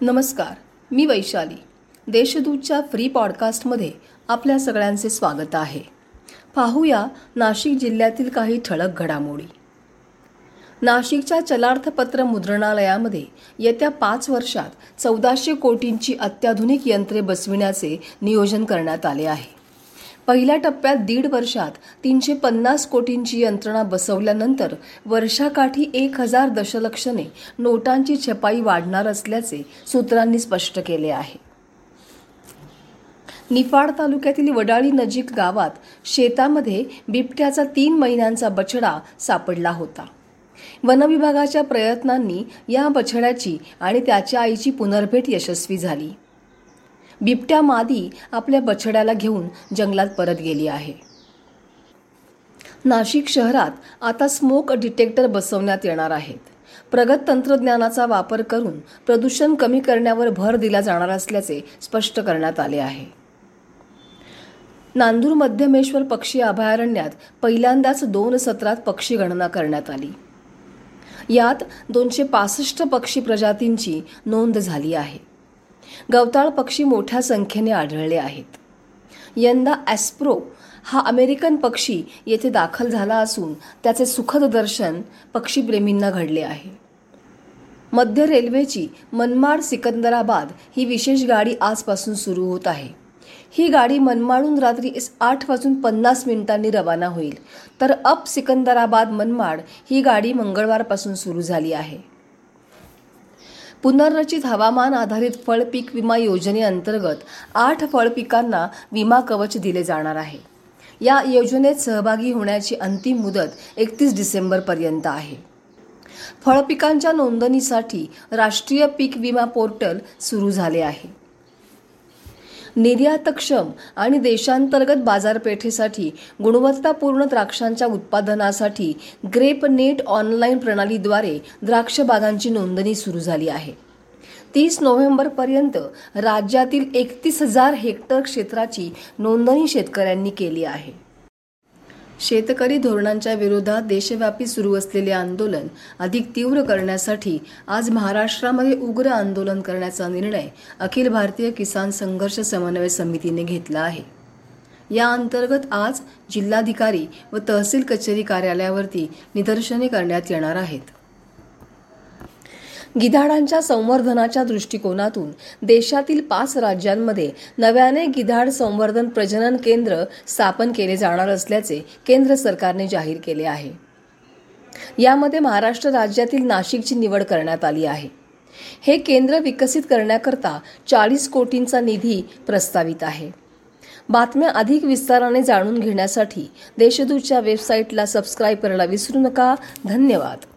नमस्कार मी वैशाली. देशदूतच्या फ्री पॉडकास्टमध्ये आपल्या सगळ्यांचे स्वागत आहे. पाहूया नाशिक जिल्ह्यातील काही ठळक घडामोडी. नाशिकच्या चलार्थपत्र मुद्रणालयामध्ये येत्या पाच वर्षात चौदाशे कोटींची अत्याधुनिक यंत्रे बसविण्याचे नियोजन करण्यात आले आहे. पहिल्या टप्प्यात दीड वर्षात तीनशे पन्नास कोटींची यंत्रणा बसवल्यानंतर वर्षाकाठी एक हजार दशलक्षने नोटांची छपाई वाढणार असल्याचे सूत्रांनी स्पष्ट केले आहे. निफाड तालुक्यातील वडाळी नजीक गावात शेतामध्ये बिबट्याचा तीन महिन्यांचा बछडा सापडला होता. वनविभागाच्या प्रयत्नांनी या बछड्याची आणि त्याच्या आईची पुनर्भेट यशस्वी झाली. बिबट्या मादी आपल्या बछड्याला घेऊन जंगलात परत गेली आहे. नाशिक शहरात आता स्मोक डिटेक्टर बसवण्यात येणार आहेत. प्रगत तंत्रज्ञानाचा वापर करून प्रदूषण कमी करण्यावर भर दिला जाणार असल्याचे स्पष्ट करण्यात आले आहे. नांदूर मध्यमेश्वर पक्षी अभयारण्यात पहिल्यांदाच दोन सत्रात पक्षी गणना करण्यात आली. यात दोनशे पासष्ट पक्षी प्रजातींची नोंद झाली आहे. गवताळ पक्षी मोठ्या संख्येने आढळले आहेत. यंदा ॲस्प्रो हा अमेरिकन पक्षी येथे दाखल झाला असून त्याचे सुखद दर्शन पक्षीप्रेमींना घडले आहे. मध्य रेल्वेची मनमाड सिकंदराबाद ही विशेष गाडी आजपासून सुरू होत आहे. ही गाडी मनमाडून रात्री आठ वाजून पन्नास मिनिटांनी रवाना होईल. तर अप सिकंदराबाद मनमाड ही गाडी मंगळवारपासून सुरू झाली आहे. पुनर्रचित हवामान आधारित फळ पीक विमा योजनेअंतर्गत आठ फळपिकांना विमा कवच दिले जाणार आहे. या योजनेत सहभागी होण्याची अंतिम मुदत एकतीस डिसेंबरपर्यंत आहे. फळपिकांच्या नोंदणीसाठी राष्ट्रीय पीक विमा पोर्टल सुरू झाले आहे. निर्यातक्षम आणि देशांतर्गत बाजारपेठेसाठी गुणवत्तापूर्ण द्राक्षांच्या उत्पादनासाठी ग्रेप नेट ऑनलाईन प्रणालीद्वारे द्राक्ष बागांची नोंदणी सुरू झाली आहे. तीस नोव्हेंबरपर्यंत राज्यातील एकतीस हजार हेक्टर क्षेत्राची नोंदणी शेतकऱ्यांनी केली आहे. शेतकरी धोरणांच्या विरोधात देशव्यापी सुरू असलेले आंदोलन अधिक तीव्र करण्यासाठी आज महाराष्ट्रामध्ये उग्र आंदोलन करण्याचा निर्णय अखिल भारतीय किसान संघर्ष समन्वय समितीने घेतला आहे. या अंतर्गत आज जिल्हाधिकारी व तहसील कचेरी कार्यालयावरती निदर्शने करण्यात येणार आहेत. गिधाडांच्या संवर्धनाच्या दृष्टिकोनातून देशातील पाच राज्यांमध्ये नव्याने गिधाड संवर्धन प्रजनन केंद्र स्थापन केले जाणार असल्याचे केंद्र सरकारने जाहीर केले आहे. यामध्ये महाराष्ट्र राज्यातील नाशिकची निवड करण्यात आली आहे. हे केंद्र विकसित करण्याकरता चाळीस कोटींचा निधी प्रस्तावित आहे. बातम्या अधिक विस्ताराने जाणून घेण्यासाठी देशदूतच्या वेबसाईटला सबस्क्राईब करायला विसरू नका. धन्यवाद.